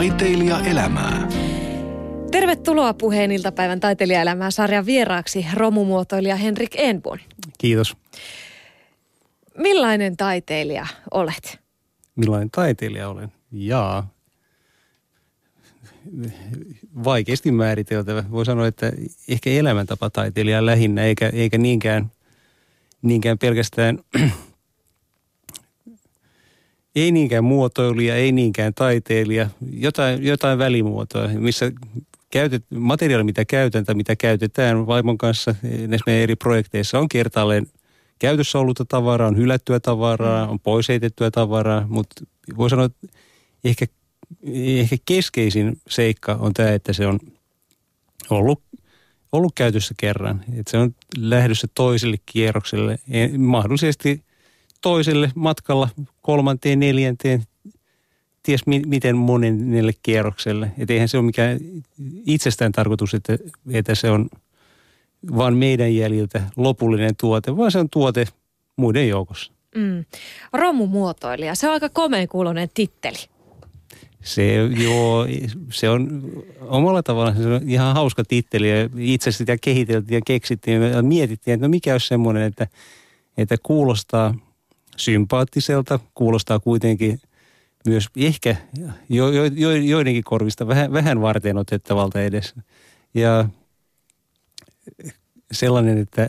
Taiteilijaelämää. Tervetuloa puheen iltapäivän taiteilijaelämää sarjan vieraaksi romumuotoilija Henrik Enbon. Kiitos. Millainen taiteilija olet? Millainen taiteilija olen? Jaa. Vaikeasti määriteltävä. Voi sanoa, että ehkä elämäntapa taiteilija lähinnä, eikä, eikä niinkään, niinkään pelkästään ei niinkään muotoilija, ei niinkään taiteilija, jotain, jotain välimuotoa, missä käytet, materiaali, mitä käytän tai mitä käytetään vaimon kanssa näissä meidän eri projekteissa on kertaalleen käytössä ollutta tavaraa, on hylättyä tavaraa, on pois heitettyä tavaraa, mutta voi sanoa, että ehkä, ehkä keskeisin seikka on tämä, että se on ollut, ollut käytössä kerran. Että se on lähdössä toiselle kierrokselle, mahdollisesti toiselle matkalla kolmanteen, neljänteen, ties mi- miten monelle kierrokselle. Että eihän se ole mikään itsestään tarkoitus, että, että se on vaan meidän jäljiltä lopullinen tuote, vaan se on tuote muiden joukossa. Mm. Romumuotoilija, se on aika komeen kuulonen titteli. Se, joo, se on omalla tavallaan se on ihan hauska titteli. Itse sitä kehiteltiin ja keksittiin ja mietittiin, että no mikä olisi semmoinen, että, että kuulostaa sympaattiselta, kuulostaa kuitenkin myös ehkä jo, jo, jo, joidenkin korvista vähän, vähän varten otettavalta edes. Ja sellainen, että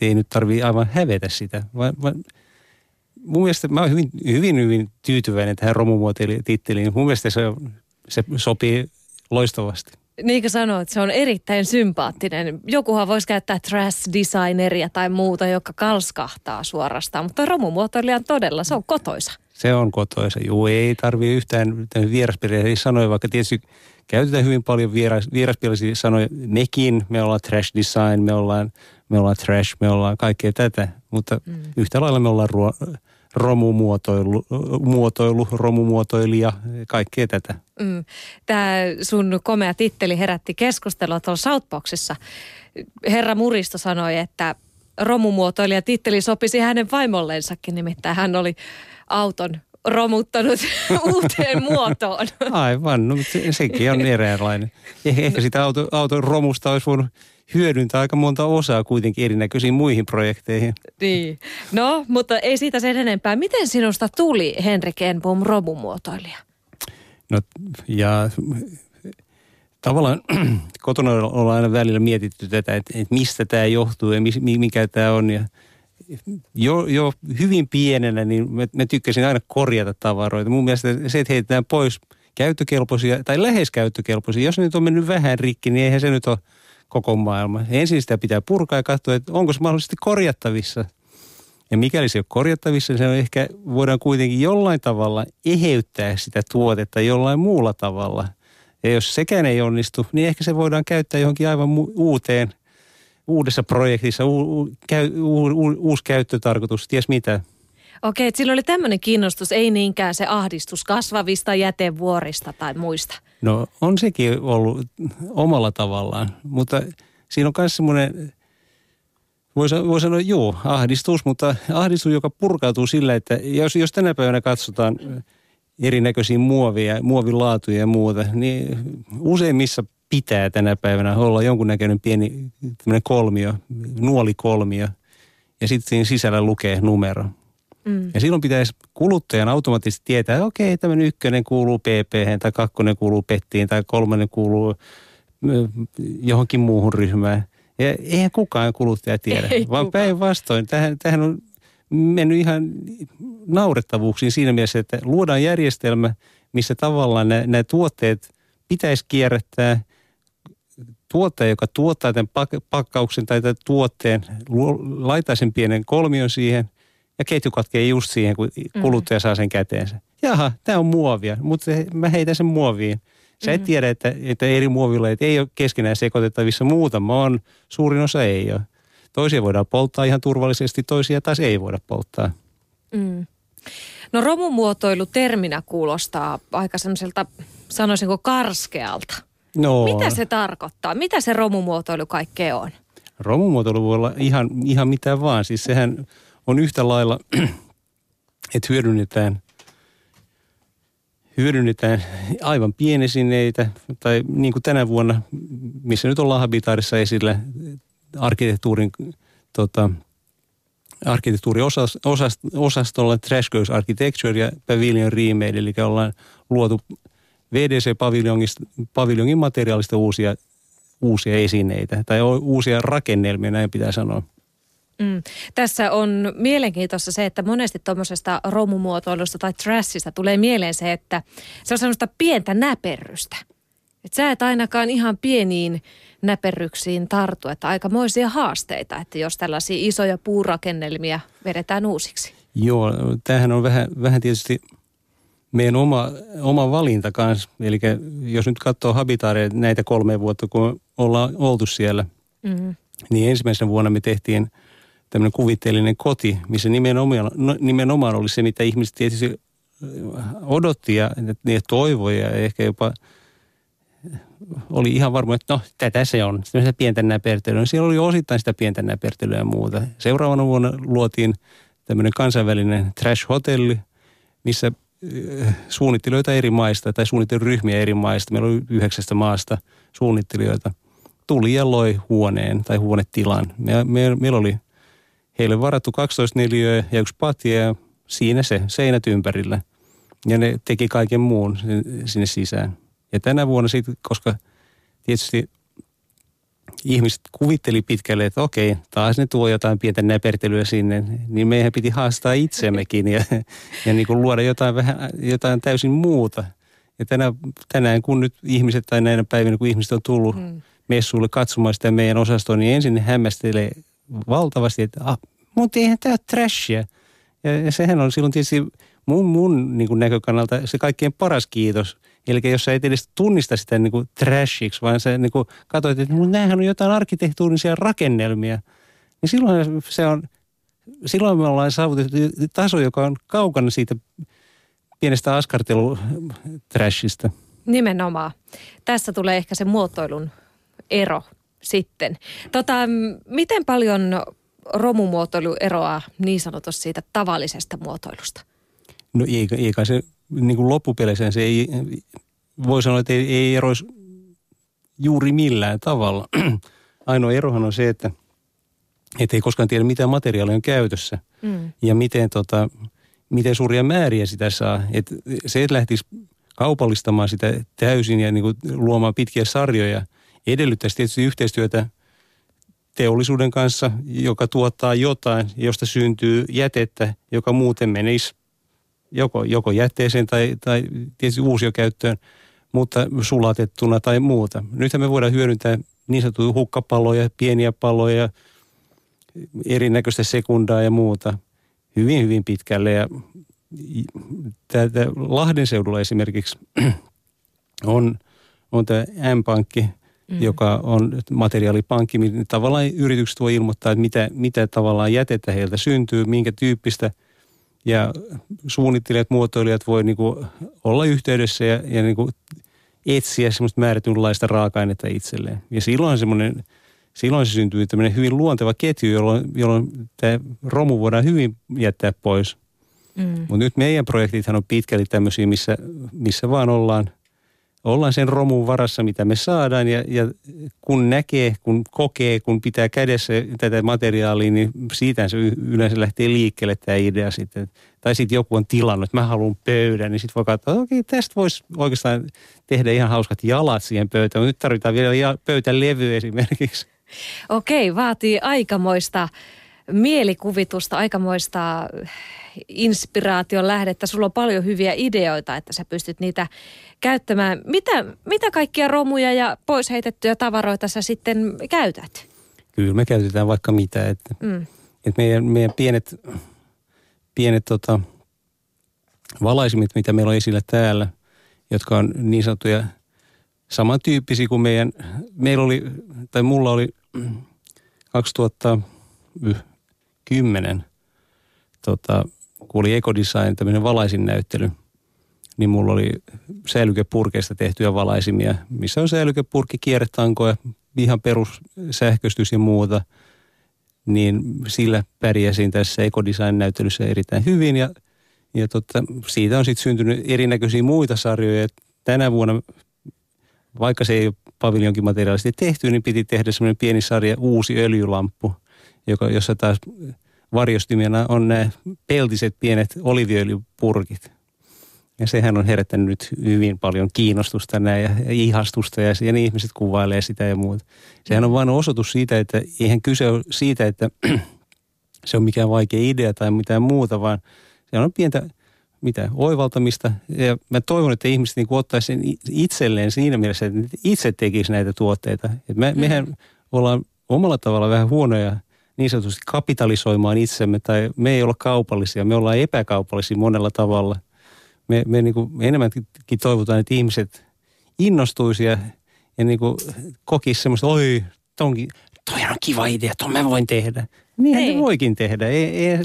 ei nyt tarvii aivan hävetä sitä, vaan, vaan mun mielestä mä oon hyvin, hyvin, hyvin tyytyväinen tähän romumuotoilijatitteliin. Mun mielestä se, se sopii loistavasti. Niin kuin sanoit, se on erittäin sympaattinen. Jokuhan voisi käyttää trash designeria tai muuta, joka kalskahtaa suorastaan, mutta romumuotoilija on todella, se on kotoisa. Se on kotoisa. Juu, ei tarvii yhtään vieraspeliä sanoja, vaikka tietysti käytetään hyvin paljon vieras, vieraspielisiä sanoja. Mekin, me ollaan trash design, me ollaan, me ollaan trash, me ollaan kaikkea tätä. Mutta mm. yhtä lailla me ollaan ruo, romumuotoilu, muotoilu, romumuotoilija, kaikkea tätä. Mm. Tämä sun komea titteli herätti keskustelua tuolla Southboxissa. Herra Muristo sanoi, että romumuotoilija titteli sopisi hänen vaimollensakin, nimittäin hän oli auton romuttanut uuteen muotoon. Aivan, no, se, sekin on eräänlainen. Eh, ehkä sitä auto, auton romusta olisi voinut hyödyntää aika monta osaa kuitenkin erinäköisiin muihin projekteihin. Niin. No, mutta ei siitä sen enempää. Miten sinusta tuli Henrik Enbom romumuotoilija? No, ja tavallaan kotona ollaan aina välillä mietitty tätä, että, että mistä tämä johtuu ja mikä tämä on. Ja jo, jo hyvin pienenä, niin mä, mä tykkäsin aina korjata tavaroita. Mun mielestä se, että heitetään pois käyttökelpoisia tai lähes käyttökelpoisia, jos ne nyt on mennyt vähän rikki, niin eihän se nyt ole koko maailma. Ensin sitä pitää purkaa ja katsoa, että onko se mahdollisesti korjattavissa. Ja mikäli se on korjattavissa, niin se on ehkä, voidaan kuitenkin jollain tavalla eheyttää sitä tuotetta jollain muulla tavalla. Ja jos sekään ei onnistu, niin ehkä se voidaan käyttää johonkin aivan mu- uuteen – uudessa projektissa u, u, käy, u, u, uusi käyttötarkoitus, ties mitä. Okei, että sillä oli tämmöinen kiinnostus, ei niinkään se ahdistus kasvavista jätevuorista tai muista. No on sekin ollut omalla tavallaan, mutta siinä on myös semmoinen, voi, voi sanoa joo, ahdistus, mutta ahdistus, joka purkautuu sillä, että jos, jos tänä päivänä katsotaan erinäköisiä muovia, muovilaatuja ja muuta, niin useimmissa pitää tänä päivänä olla jonkunnäköinen pieni kolmio, nuolikolmio, ja sitten siinä sisällä lukee numero. Mm. Ja silloin pitäisi kuluttajan automaattisesti tietää, että okei, tämmöinen ykkönen kuuluu pp tai kakkonen kuuluu pettiin, tai kolmannen kuuluu johonkin muuhun ryhmään. Ja eihän kukaan kuluttaja tiedä, Ei vaan päinvastoin. Tähän, tähän on mennyt ihan naurettavuuksiin siinä mielessä, että luodaan järjestelmä, missä tavallaan nämä tuotteet pitäisi kierrättää – tuottaja, joka tuottaa tämän pakkauksen tai tämän tuotteen, laittaa sen pienen kolmion siihen ja ketju katkee just siihen, kun mm. kuluttaja saa sen käteensä. Jaha, tämä on muovia, mutta mä heitän sen muoviin. Sä et mm. tiedä, että, että eri muovilajeet ei ole keskenään sekoitettavissa. Muutama on, suurin osa ei ole. Toisia voidaan polttaa ihan turvallisesti, toisia taas ei voida polttaa. Mm. No romumuotoilu terminä kuulostaa aika semmoiselta, sanoisinko karskealta. No. Mitä se tarkoittaa? Mitä se romumuotoilu kaikkea on? Romumuotoilu voi olla ihan, ihan mitä vaan. Siis sehän on yhtä lailla, että hyödynnetään, hyödynnetään aivan pienesineitä, tai niin kuin tänä vuonna, missä nyt ollaan Habitaarissa esillä, arkkitehtuurin tota, arkkitehtuuriosastolla Trash Goes Architecture ja Pavilion Remade, eli ollaan luotu VDC-paviljongin materiaalista uusia, uusia esineitä tai uusia rakennelmia, näin pitää sanoa. Mm. Tässä on mielenkiintoista se, että monesti tuommoisesta romumuotoilusta tai trashista tulee mieleen se, että se on sellaista pientä näperrystä. Että sä et ainakaan ihan pieniin näperryksiin tartu, että aikamoisia haasteita, että jos tällaisia isoja puurakennelmia vedetään uusiksi. Joo, tämähän on vähän, vähän tietysti meidän oma, oma valinta kanssa. Eli jos nyt katsoo Habitaaria näitä kolme vuotta, kun ollaan oltu siellä, mm-hmm. niin ensimmäisenä vuonna me tehtiin tämmöinen kuvitteellinen koti, missä nimenomaan, no, nimenomaan oli se, mitä ihmiset tietysti odotti ja ne toivoi ja ehkä jopa – oli ihan varma, että no tätä se on, sitä pientä näpertelyä. No, siellä oli osittain sitä pientä näpertelyä ja muuta. Seuraavana vuonna luotiin tämmöinen kansainvälinen trash-hotelli, missä suunnittelijoita eri maista tai suunnitteluryhmiä eri maista, meillä oli yhdeksästä maasta suunnittelijoita, tuli ja loi huoneen tai huonetilan. Me, me, meillä oli heille varattu 12 neliöä ja yksi patio ja siinä se, seinät ympärillä. Ja ne teki kaiken muun sinne sisään. Ja tänä vuonna sitten, koska tietysti ihmiset kuvitteli pitkälle, että okei, taas ne tuo jotain pientä näpertelyä sinne, niin meidän piti haastaa itsemmekin ja, ja niin kuin luoda jotain, vähän, jotain täysin muuta. Ja tänä, tänään kun nyt ihmiset tai näinä päivinä, kun ihmiset on tullut hmm. messuille katsomaan sitä meidän osastoa, niin ensin ne hämmästelee valtavasti, että ah, mutta eihän tämä trashia. Ja, ja sehän on silloin tietysti mun, mun niin kuin näkökannalta se kaikkein paras kiitos – Eli jos sä et edes tunnista sitä niin kuin trashiksi, vaan sä niin kuin katsoit, että näähän on jotain arkkitehtuurisia rakennelmia, niin silloin se on, silloin me ollaan saavutettu taso, joka on kaukana siitä pienestä askartelutrashista. Nimenomaan. Tässä tulee ehkä se muotoilun ero sitten. Tota, miten paljon romumuotoilu eroaa niin sanotusti siitä tavallisesta muotoilusta? No eikä, eikä se niin kuin loppupeleissä se ei, voi sanoa, että ei, ei eroisi juuri millään tavalla. Ainoa erohan on se, että et ei koskaan tiedä, mitä materiaalia on käytössä mm. ja miten, tota, miten suuria määriä sitä saa. Et se, että lähtisi kaupallistamaan sitä täysin ja niin kuin luomaan pitkiä sarjoja, edellyttäisi tietysti yhteistyötä teollisuuden kanssa, joka tuottaa jotain, josta syntyy jätettä, joka muuten menisi joko, joko jätteeseen tai, tai tietysti uusiokäyttöön, mutta sulatettuna tai muuta. Nythän me voidaan hyödyntää niin sanottuja hukkapalloja, pieniä palloja, erinäköistä sekundaa ja muuta hyvin, hyvin pitkälle. Ja täältä Lahden seudulla esimerkiksi on, on tämä M-pankki, mm. joka on materiaalipankki, niin tavallaan yritykset voi ilmoittaa, että mitä, mitä tavallaan jätettä heiltä syntyy, minkä tyyppistä – ja suunnittelijat, muotoilijat voi niin kuin olla yhteydessä ja, ja niin kuin etsiä semmoista määrätynlaista raaka-ainetta itselleen. Ja silloin semmoinen, silloin se syntyy tämmöinen hyvin luonteva ketju, jolloin, jolloin tämä romu voidaan hyvin jättää pois. Mm. Mutta nyt meidän projektithan on pitkälti tämmöisiä, missä, missä vaan ollaan – ollaan sen romun varassa, mitä me saadaan ja, ja kun näkee, kun kokee, kun pitää kädessä tätä materiaalia, niin siitä se yleensä lähtee liikkeelle tämä idea sitten. Tai sitten joku on tilannut, että mä haluan pöydän, niin sitten voi katsoa, että okei, tästä voisi oikeastaan tehdä ihan hauskat jalat siihen pöytään. Nyt tarvitaan vielä pöytälevy esimerkiksi. Okei, vaatii aikamoista mielikuvitusta, aikamoista inspiraation lähdettä. Sulla on paljon hyviä ideoita, että sä pystyt niitä käyttämään. Mitä, mitä kaikkia romuja ja pois heitettyjä tavaroita sä sitten käytät? Kyllä me käytetään vaikka mitä. Että, mm. että meidän, meidän pienet, pienet tota, valaisimet, mitä meillä on esillä täällä, jotka on niin sanottuja samantyyppisiä kuin meidän, meillä oli, tai mulla oli 2010 tota, kun oli Ecodesign, tämmöinen valaisinnäyttely, niin mulla oli säilykepurkeista tehtyjä valaisimia, missä on säilykepurkki, kierretankoja, ihan perussähköstys ja muuta. Niin sillä pärjäsin tässä Ecodesign-näyttelyssä erittäin hyvin ja, ja totta, siitä on sitten syntynyt erinäköisiä muita sarjoja. Tänä vuonna, vaikka se ei ole paviljonkin materiaalisesti tehty, niin piti tehdä semmoinen pieni sarja Uusi öljylamppu, joka, jossa taas varjostimena on nämä peltiset pienet oliviöljypurkit. Ja sehän on herättänyt nyt hyvin paljon kiinnostusta näin ja, ihastusta ja, ja niin ihmiset kuvailee sitä ja muuta. Sehän on vain osoitus siitä, että eihän kyse ole siitä, että se on mikään vaikea idea tai mitään muuta, vaan se on pientä mitä, oivaltamista. Ja mä toivon, että ihmiset niin ottaisi sen itselleen siinä mielessä, että itse tekisi näitä tuotteita. Et me, mm. Mehän ollaan omalla tavalla vähän huonoja niin sanotusti kapitalisoimaan itsemme, tai me ei olla kaupallisia, me ollaan epäkaupallisia monella tavalla. Me, me niin kuin enemmänkin toivotaan, että ihmiset innostuisi ja, ja niin kuin kokisi semmoista, oi, tonkin, toi on kiva idea, ton mä voin tehdä. Niin ne voikin tehdä. Ei, ei,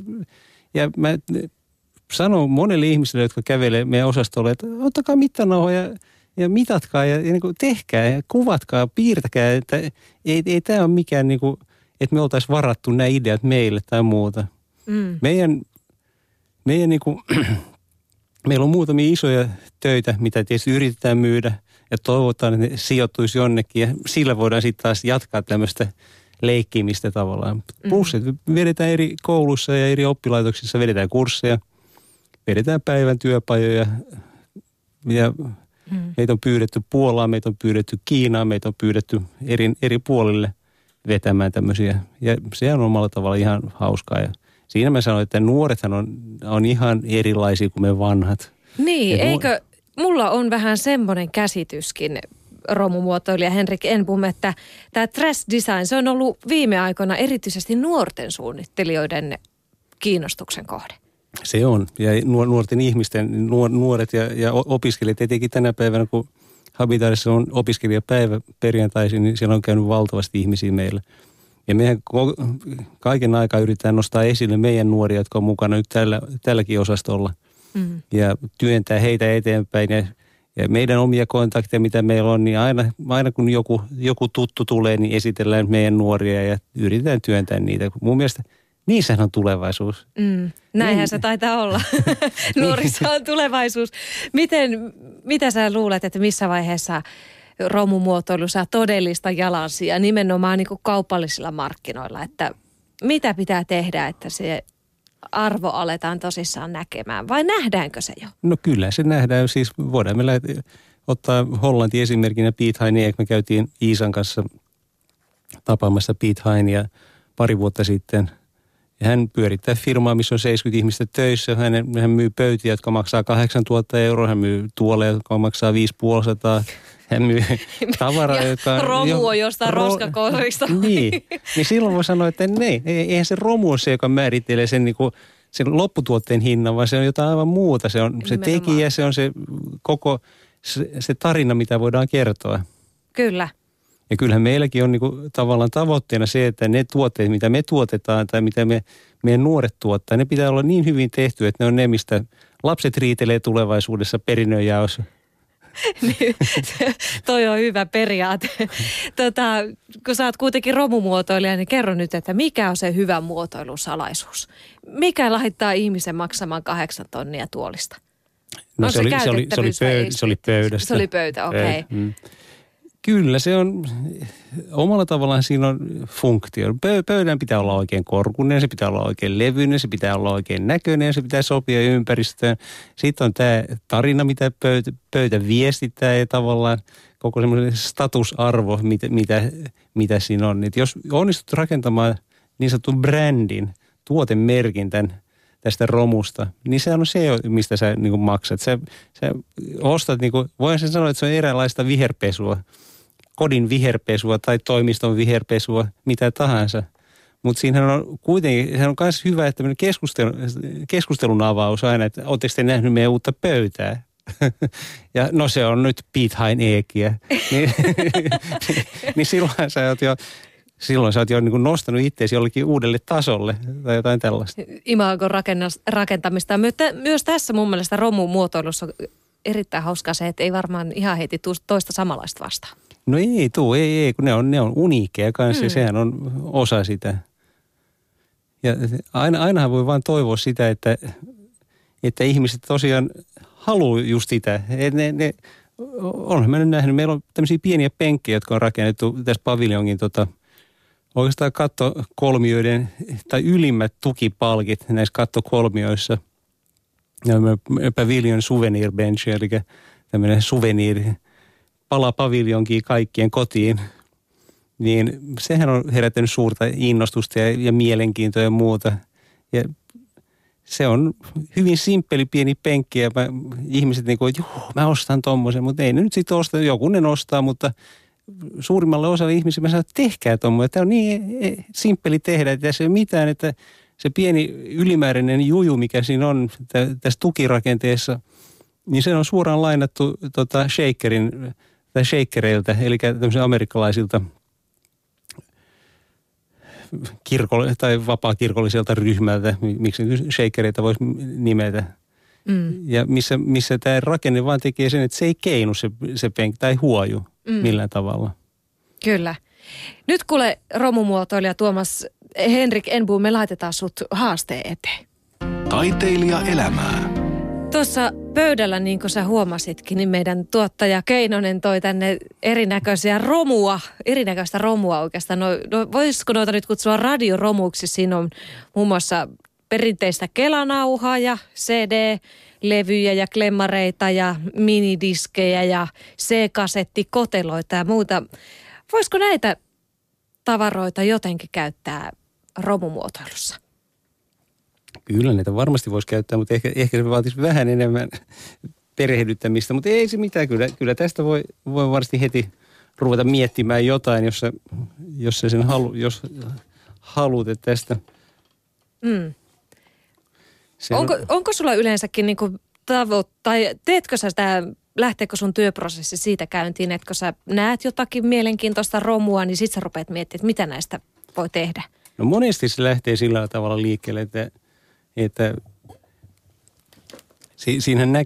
ja mä sanon monelle ihmiselle, jotka kävelee meidän osastolle, että ottakaa mittanauhoja ja, ja mitatkaa ja, ja niin kuin tehkää ja kuvatkaa, piirtäkää. Että ei, ei tämä ole mikään, niin kuin, että me oltaisiin varattu nämä ideat meille tai muuta. Mm. Meidän, meidän niin kuin, meillä on muutamia isoja töitä, mitä tietysti yritetään myydä ja toivotaan, että ne sijoittuisi jonnekin ja sillä voidaan sitten taas jatkaa tämmöistä – leikkimistä tavallaan. Mm. Plus, että vedetään eri kouluissa ja eri oppilaitoksissa, vedetään kursseja, vedetään päivän työpajoja ja mm. meitä on pyydetty Puolaan, meitä on pyydetty Kiinaan, meitä on pyydetty eri, eri puolille vetämään tämmöisiä. Ja se on omalla tavalla ihan hauskaa. Ja siinä mä sanoin, että nuorethan on, on ihan erilaisia kuin me vanhat. Niin, Et eikö, mulla on vähän semmoinen käsityskin romumuotoilija Henrik Enbum, että tämä trash design, se on ollut viime aikoina erityisesti nuorten suunnittelijoiden kiinnostuksen kohde. Se on. Ja nuorten ihmisten, nuoret ja, ja opiskelijat, etenkin tänä päivänä, kun Habitaarissa on opiskelijapäivä perjantaisin, niin siellä on käynyt valtavasti ihmisiä meillä. Ja mehän kaiken aikaa yritetään nostaa esille meidän nuoria, jotka on mukana nyt tällä, tälläkin osastolla. Mm. Ja työntää heitä eteenpäin ja ja meidän omia kontakteja, mitä meillä on, niin aina, aina kun joku, joku tuttu tulee, niin esitellään meidän nuoria ja yritetään työntää niitä. Mun mielestä niissähän on tulevaisuus. Mm, näinhän niin. se taitaa olla. Nuorissa on tulevaisuus. Miten, mitä sä luulet, että missä vaiheessa romumuotoilu saa todellista jalansia nimenomaan niin kuin kaupallisilla markkinoilla? Että mitä pitää tehdä, että se arvo aletaan tosissaan näkemään vai nähdäänkö se jo? No kyllä se nähdään. Siis voidaan me lähteä, ottaa Hollanti esimerkkinä Pete Heinia. Me käytiin Iisan kanssa tapaamassa Pete Heinia pari vuotta sitten. Ja hän pyörittää firmaa, missä on 70 ihmistä töissä. Hän, hän myy pöytiä, jotka maksaa 8000 euroa. Hän myy tuoleja, jotka maksaa 5,5 hän myy tavaraa, joka on... Romu on jostain ro, roskakorista. Niin, niin silloin voi sanoa, että ne, eihän se romu ole se, joka määrittelee sen, niin kuin, sen lopputuotteen hinnan, vaan se on jotain aivan muuta. Se on se tekijä, se on se koko se, se tarina, mitä voidaan kertoa. Kyllä. Ja kyllähän meilläkin on niin kuin tavallaan tavoitteena se, että ne tuotteet, mitä me tuotetaan tai mitä me, meidän nuoret tuottaa, ne pitää olla niin hyvin tehty, että ne on ne, mistä lapset riitelee tulevaisuudessa perinnönjaossa. niin, toi on hyvä periaate. Tota, kun sä oot kuitenkin romumuotoilija, niin kerro nyt, että mikä on se hyvä muotoilun salaisuus? Mikä laittaa ihmisen maksamaan kahdeksan tonnia tuolista? No se, oli, se, oli, se, oli pöydä, se oli pöydästä. Se oli pöytä, okei. Okay. Mm. Kyllä se on, omalla tavallaan siinä on funktio. Pöydän pitää olla oikein korkunen, se pitää olla oikein levyinen, se pitää olla oikein näköinen, se pitää sopia ympäristöön. Sitten on tämä tarina, mitä pöytä, pöytä viestittää ja tavallaan koko semmoinen statusarvo, mitä, mitä, mitä siinä on. Et jos onnistut rakentamaan niin sanotun brändin, tuotemerkintän tästä romusta, niin se on se, mistä sä niin maksat. Sä, sä ostat, niin kuin, voin sen sanoa, että se on eräänlaista viherpesua – kodin viherpesua tai toimiston viherpesua, mitä tahansa. Mutta siinä on kuitenkin, se on myös hyvä, että keskustelu, keskustelun avaus aina, että oletteko te nähnyt meidän uutta pöytää? ja no se on nyt Pete Hain Eekiä. niin, niin silloin sä oot jo silloin sä oot jo niin nostanut itseäsi jollekin uudelle tasolle tai jotain tällaista. Imagon rakentamista. Myös tässä mun mielestä romumuotoilussa on erittäin hauskaa se, että ei varmaan ihan heti toista samanlaista vastaan. No ei tuu, ei, ei, kun ne on, ne on uniikkeja kanssa mm. ja sehän on osa sitä. Ja aina, ainahan voi vain toivoa sitä, että, että ihmiset tosiaan haluaa just sitä. Ne, ne, olen mä nyt nähnyt, meillä on tämmöisiä pieniä penkkejä, jotka on rakennettu tässä paviljongin tota, oikeastaan kattokolmioiden tai ylimmät tukipalkit näissä kattokolmioissa. Pavilion souvenir bench, eli tämmöinen souvenir, pala paviljonkin kaikkien kotiin. Niin sehän on herättänyt suurta innostusta ja, ja mielenkiintoa ja muuta. Ja se on hyvin simppeli pieni penkki ja mä, ihmiset niin kuin, että mä ostan tommosen, mutta ei ne nyt sitten osta, joku ne ostaa, mutta suurimmalle osalle ihmisiä mä sanon, että tehkää tommoinen. Tämä on niin e, simppeli tehdä, että tässä ei ole mitään, että se pieni ylimääräinen juju, mikä siinä on tässä tukirakenteessa, niin se on suoraan lainattu tota, shakerin, tai shakereiltä, eli amerikkalaisilta kirkolle, tai vapaa-kirkolliselta ryhmältä, miksi shakereita voisi nimetä. Mm. Ja missä, missä tämä rakenne vaan tekee sen, että se ei keinu se, se penk tai huoju mm. millään tavalla. Kyllä. Nyt kuule romumuotoilija Tuomas Henrik Enbu, me laitetaan sut haasteen eteen. Taiteilija elämää. Tuossa pöydällä, niin kuin sä huomasitkin, niin meidän tuottaja Keinonen toi tänne erinäköisiä romua, erinäköistä romua oikeastaan. No, no, voisiko noita nyt kutsua radioromuksi? Siinä on muun muassa perinteistä kelanauhaa ja CD-levyjä ja klemmareita ja minidiskejä ja C-kasettikoteloita ja muuta. Voisiko näitä tavaroita jotenkin käyttää romumuotoilussa? Kyllä niitä varmasti voisi käyttää, mutta ehkä, ehkä se vaatisi vähän enemmän perehdyttämistä. Mutta ei se mitään, kyllä, kyllä tästä voi, voi varmasti heti ruveta miettimään jotain, jos, sä, jos sä sen halu, jos haluat, että tästä... Mm. Onko, on... onko sulla yleensäkin niin kuin tavoit, tai teetkö sä sitä, lähteekö sun työprosessi siitä käyntiin, että kun sä näet jotakin mielenkiintoista romua, niin sit sä rupeat miettimään, että mitä näistä voi tehdä? No monesti se lähtee sillä tavalla liikkeelle, että että si, siinähän nä,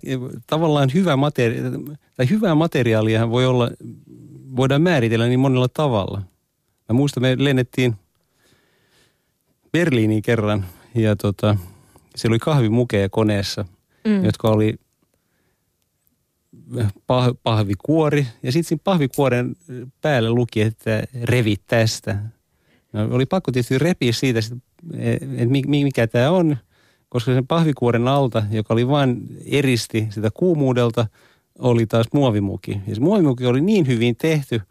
tavallaan hyvä materiaali, tai hyvää materiaalia voi olla, voidaan määritellä niin monella tavalla. Mä muistan, me lennettiin Berliiniin kerran ja tota, siellä oli kahvimukeja koneessa, mm. jotka oli pah, pahvikuori. Ja sitten siinä pahvikuoren päällä luki, että revi tästä. No, oli pakko tietysti repiä siitä, että mikä tämä on koska sen pahvikuoren alta, joka oli vain eristi sitä kuumuudelta, oli taas muovimuki. Ja se muovimuki oli niin hyvin tehty,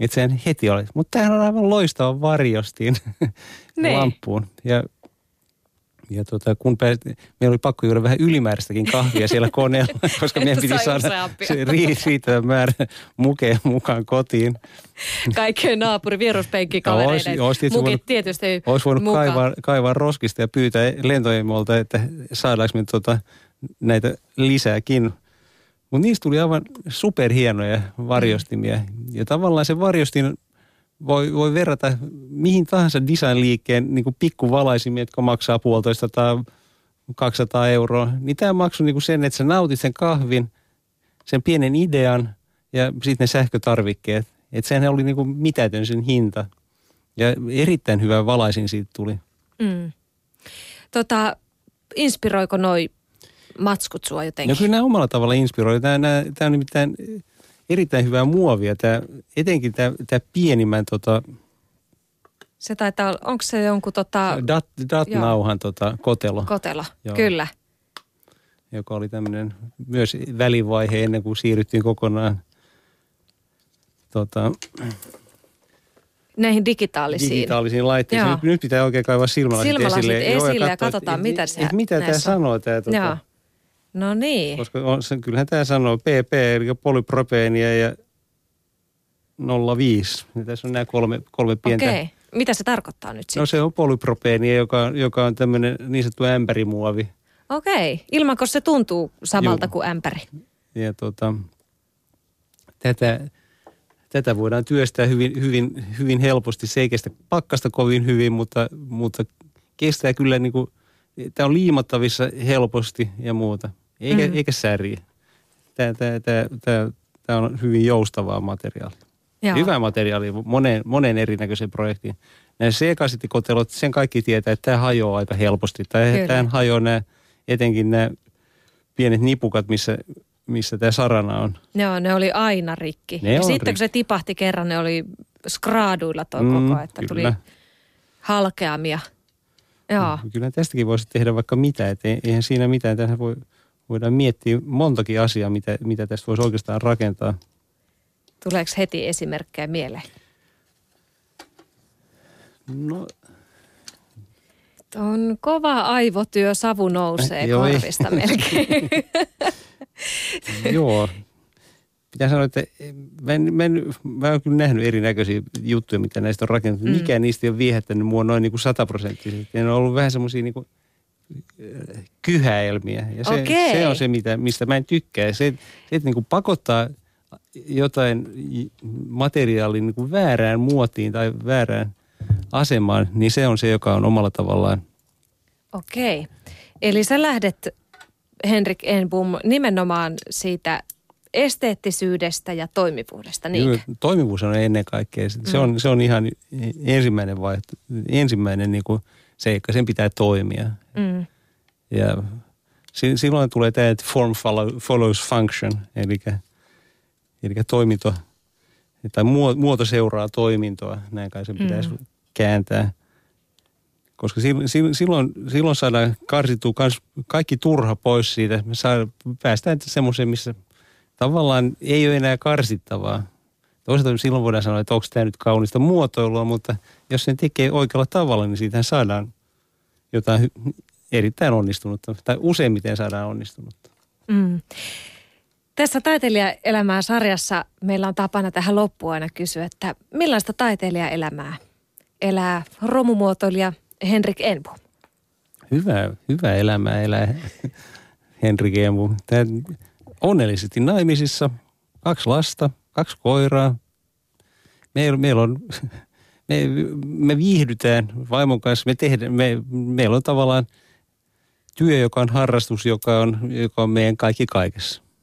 että sen heti oli. Mutta tämähän on aivan loistava varjostin niin. lamppuun. Ja, ja tota, kun pääsit, meillä oli pakko juoda vähän ylimääräistäkin kahvia siellä koneella, koska meidän piti saada se riittävä määrä mukeja mukaan kotiin. Kaikkien naapuri vieruspenkkikavereiden no, mukit voinut, tietysti Olisi voinut mukaan. kaivaa, kaivaa roskista ja pyytää lentoimolta, että saadaanko me tota, näitä lisääkin. Mutta niistä tuli aivan superhienoja varjostimia. Mm. Ja tavallaan se varjostin voi, voi verrata mihin tahansa designliikkeen niin pikkuvalaisimia, jotka maksaa puolitoista tai 200 euroa. Niin tämä maksoi niin sen, että sä nautit sen kahvin, sen pienen idean ja sitten ne sähkötarvikkeet. Että sehän oli niinku mitätön sen hinta. Ja erittäin hyvä valaisin siitä tuli. Mm. Tota, inspiroiko noi matskut sua jotenkin? No kyllä nämä omalla tavalla inspiroi. Tämä, nämä, tämä on nimittäin erittäin hyvää muovia. Tämä, etenkin tämä, tämä pienimmän tota, se taitaa, onko se jonkun tota... Dat, dat-nauhan tota, kotelo. Kotelo, Joo. kyllä. Joka oli tämmöinen myös välivaihe ennen kuin siirryttiin kokonaan tota, näihin digitaalisiin. Digitaalisiin laitteisiin. Nyt, nyt pitää oikein kaivaa silmälasit, silmälasit esille. esille Joo, ja, ja katsotaan, mitä se Mitä tämä sanoo. Tämä, Joo. No niin. Koska on, se, kyllähän tämä sanoo PP, eli polypropeenia ja 0,5. Ja tässä on nämä kolme, kolme pientä. Okei. Okay. Mitä se tarkoittaa nyt sitten? No se on polypropeenia, joka, joka on tämmöinen niin sanottu ämpärimuovi. Okei. Okay. Ilmanko se tuntuu samalta Joo. kuin ämpäri? Ja tota, tätä, tätä voidaan työstää hyvin, hyvin, hyvin helposti. Se ei kestä pakkasta kovin hyvin, mutta, mutta kestää kyllä niin kuin, tämä on liimattavissa helposti ja muuta. Eikä, mm. eikä säriä. Tämä, tämä, tämä, tämä, tämä on hyvin joustavaa materiaalia. Joo. Hyvä materiaali monen, monen erinäköisen projektiin. Nämä C-kasettikotelot, sen kaikki tietää, että tämä hajoaa aika helposti. Tämä, tämä hajoaa nämä, etenkin nämä pienet nipukat, missä, missä tämä sarana on. Joo, ne oli aina rikki. Ne ja sitten kun rikki. se tipahti kerran, ne oli skraaduilla toi Mm, koko, että tuli kyllä. halkeamia. Joo, Kyllä tästäkin voisi tehdä vaikka mitä, että ei- eihän siinä mitään. Tähän voi, voidaan miettiä montakin asiaa, mitä, mitä tästä voisi oikeastaan rakentaa. tuleeko heti esimerkkejä mieleen? No, On kova aivotyö, savu nousee ei. korvista melkein. joo. Pitää sanoa, että mä, en, mä, en, mä oon kyllä nähnyt erinäköisiä juttuja, mitä näistä on rakennettu. Mm. Mikään niistä ei ole viehättänyt mua noin niin kuin sataprosenttisesti. Ne on ollut vähän semmoisia niin kuin kyhäelmiä. Ja se, Okei. se on se, mitä, mistä mä en tykkää. Se, se että niin kuin pakottaa jotain materiaalin niin kuin väärään muotiin tai väärään asemaan, niin se on se, joka on omalla tavallaan. Okei. Eli sä lähdet, Henrik Enbom, nimenomaan siitä esteettisyydestä ja toimivuudesta, niin? Toimivuus on ennen kaikkea. Se, on, se on ihan ensimmäinen vaihto, ensimmäinen niin kuin seikka. Sen pitää toimia. Mm. Ja si- silloin tulee tämä, että form follow, follows function, eli, eli toiminto, tai muo- muoto seuraa toimintoa, näin kai se pitäisi Mm. mm. kääntää. Koska sil- sil- silloin, silloin saadaan karsittua kaikki turha pois siitä. Me saadaan, päästään semmoiseen, missä tavallaan ei ole enää karsittavaa. Toisaalta silloin voidaan sanoa, että onko tämä nyt kaunista muotoilua, mutta jos sen tekee oikealla tavalla, niin siitähän saadaan jotain erittäin onnistunutta, tai useimmiten saadaan onnistunutta. Mm. Tässä taiteilijaelämää sarjassa meillä on tapana tähän loppuun aina kysyä, että millaista taiteilijaelämää elää romumuotoilija Henrik Enbom? Hyvää, hyvää elämää elää Henri Geemu. Tää onnellisesti naimisissa, kaksi lasta, kaksi koiraa. Meillä, meillä on, me, me viihdytään vaimon kanssa, me tehdään, me, meillä on tavallaan työ, joka on harrastus, joka on, joka on meidän kaikki kaikessa.